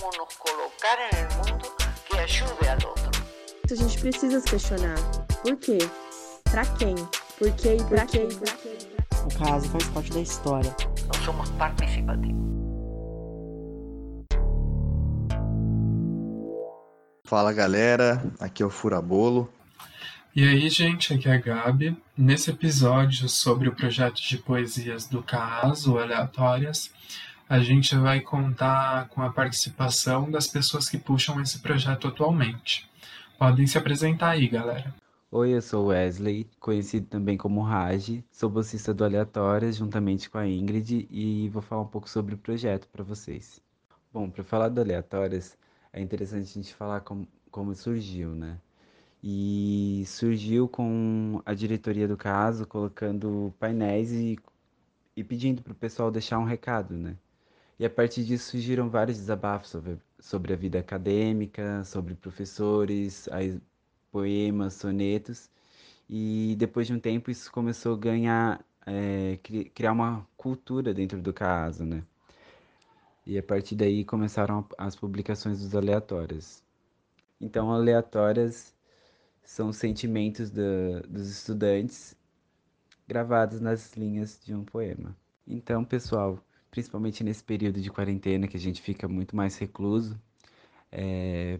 como nos colocar en el mundo que ayude al otro. A gente precisa se questionar. Por quê? Pra quem? Por quê e pra quem? O caso faz parte da história. No somos participativos. Fala galera, aqui é o Furabolo. E aí, gente, aqui é a Gabi. Nesse episódio sobre o projeto de poesias do Caso Aleatórias, a gente vai contar com a participação das pessoas que puxam esse projeto atualmente. Podem se apresentar aí, galera. Oi, eu sou Wesley, conhecido também como Raj, sou bolsista do Aleatórias juntamente com a Ingrid e vou falar um pouco sobre o projeto para vocês. Bom, para falar do Aleatórias, é interessante a gente falar como, como surgiu, né? E surgiu com a diretoria do caso colocando painéis e, e pedindo para o pessoal deixar um recado, né? E a partir disso surgiram vários desabafos sobre, sobre a vida acadêmica, sobre professores, poemas, sonetos. E depois de um tempo isso começou a ganhar, é, criar uma cultura dentro do caso, né? E a partir daí começaram as publicações dos aleatórios. Então, aleatórias são sentimentos da, dos estudantes gravados nas linhas de um poema. Então, pessoal, principalmente nesse período de quarentena que a gente fica muito mais recluso, é,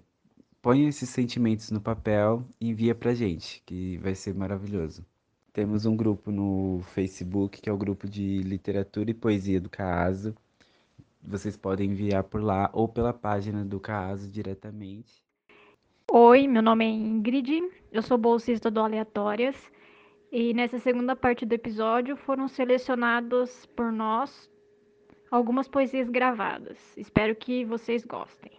ponha esses sentimentos no papel e envia pra gente, que vai ser maravilhoso. Temos um grupo no Facebook, que é o grupo de literatura e poesia do Caso. Vocês podem enviar por lá ou pela página do Caso diretamente. Oi, meu nome é Ingrid, eu sou bolsista do Aleatórias e nessa segunda parte do episódio foram selecionados por nós algumas poesias gravadas. Espero que vocês gostem.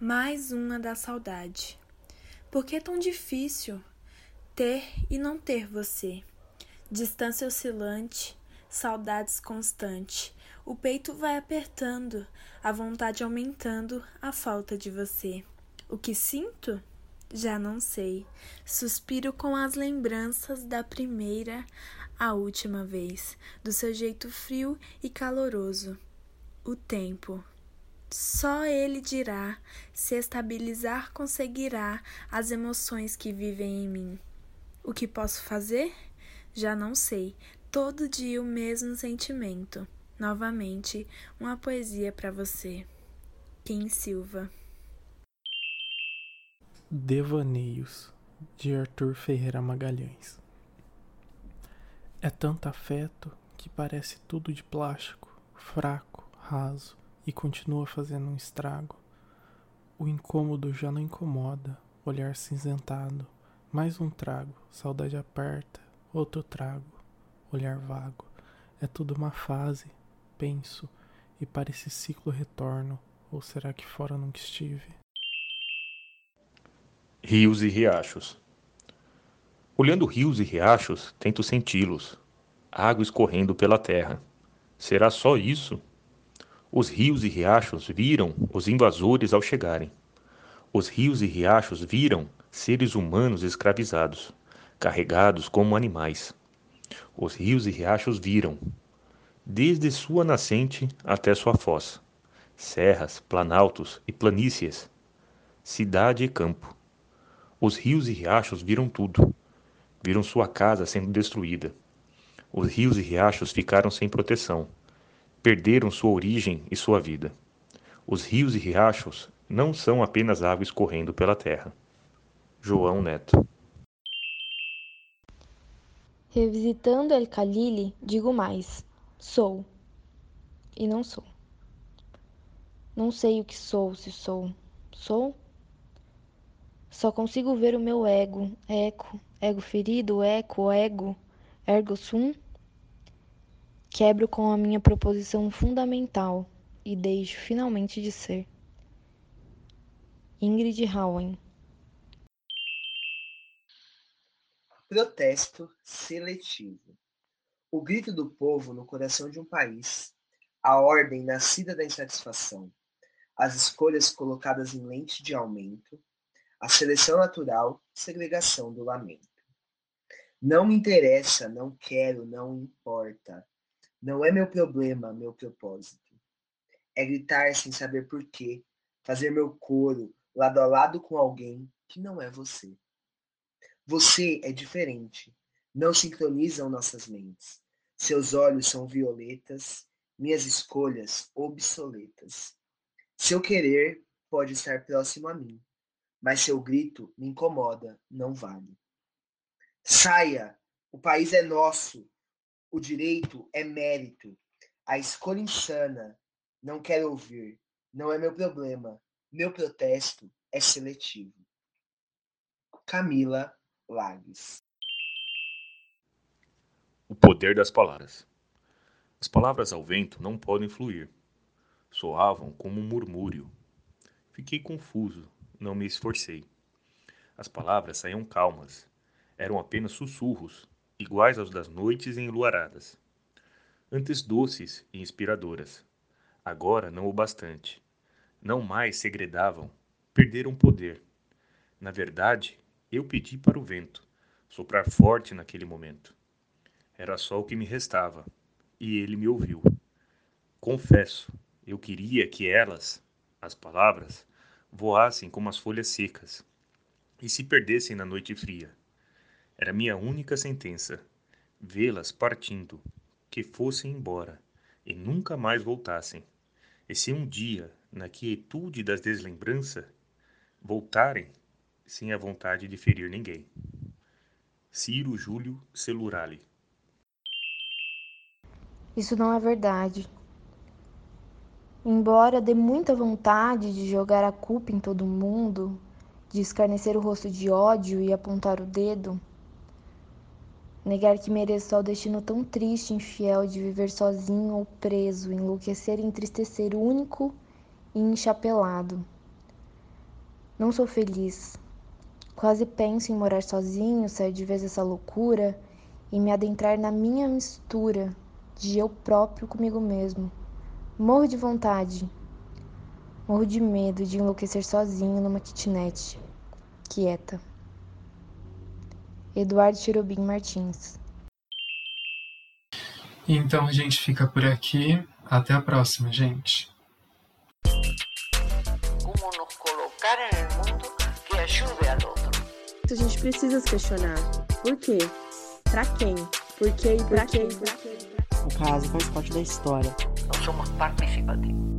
Mais uma da saudade. Por que tão difícil ter e não ter você? Distância oscilante, saudades constante. O peito vai apertando, a vontade aumentando, a falta de você. O que sinto? Já não sei. Suspiro com as lembranças da primeira a última vez, do seu jeito frio e caloroso. O tempo. Só ele dirá se estabilizar conseguirá as emoções que vivem em mim. O que posso fazer? Já não sei. Todo dia o mesmo sentimento. Novamente, uma poesia para você. Kim Silva. Devaneios, de Arthur Ferreira Magalhães. É tanto afeto que parece tudo de plástico, fraco, raso e continua fazendo um estrago. O incômodo já não incomoda, olhar cinzentado. Mais um trago, saudade aperta, outro trago, olhar vago. É tudo uma fase, penso, e para esse ciclo retorno, ou será que fora nunca estive? Rios e riachos. Olhando rios e riachos, tento senti-los. Água escorrendo pela terra. Será só isso? Os rios e riachos viram os invasores ao chegarem. Os rios e riachos viram seres humanos escravizados, carregados como animais. Os rios e riachos viram, desde sua nascente até sua foz, serras, planaltos e planícies, cidade e campo os rios e riachos viram tudo. Viram sua casa sendo destruída. Os rios e riachos ficaram sem proteção. Perderam sua origem e sua vida. Os rios e riachos não são apenas água escorrendo pela terra. João Neto. Revisitando El Khalili, digo mais: sou e não sou. Não sei o que sou, se sou. Sou só consigo ver o meu ego, eco, ego ferido, eco, ego, ergo sum. Quebro com a minha proposição fundamental e deixo finalmente de ser. Ingrid Howen Protesto seletivo. O grito do povo no coração de um país, a ordem nascida da insatisfação, as escolhas colocadas em lente de aumento, a seleção natural, segregação do lamento. Não me interessa, não quero, não importa. Não é meu problema, meu propósito. É gritar sem saber porquê, fazer meu coro lado a lado com alguém que não é você. Você é diferente. Não sincronizam nossas mentes. Seus olhos são violetas, minhas escolhas obsoletas. Seu querer pode estar próximo a mim, mas seu grito me incomoda, não vale. Saia, o país é nosso, o direito é mérito, a escolha insana, não quero ouvir, não é meu problema, meu protesto é seletivo. Camila Lages O poder das palavras. As palavras ao vento não podem fluir. Soavam como um murmúrio. Fiquei confuso, não me esforcei. As palavras saíam calmas. Eram apenas sussurros, iguais aos das noites enluaradas. Antes doces e inspiradoras. Agora não o bastante. Não mais segredavam, perderam poder. Na verdade, eu pedi para o vento soprar forte naquele momento. Era só o que me restava, e ele me ouviu. Confesso, eu queria que elas, as palavras, voassem como as folhas secas e se perdessem na noite fria. Era minha única sentença, vê-las partindo, que fossem embora e nunca mais voltassem. E se um dia, na quietude das deslembranças, voltarem, sem a vontade de ferir ninguém. Ciro Júlio Celurali Isso não é verdade. Embora dê muita vontade de jogar a culpa em todo mundo, de escarnecer o rosto de ódio e apontar o dedo, negar que mereço ao destino tão triste e infiel de viver sozinho ou preso, enlouquecer e entristecer único e enchapelado. Não sou feliz. Quase penso em morar sozinho, sair de vez dessa loucura e me adentrar na minha mistura de eu próprio comigo mesmo. Morro de vontade. Morro de medo de enlouquecer sozinho numa kitnet. Quieta. Eduardo Cherubim Martins. Então a gente fica por aqui. Até a próxima, gente. Como nos colocar mundo que ayude al otro. A gente precisa se questionar. Por quê? Pra quem? Por quê e pra quê? O caso faz parte da história. No somos participativos.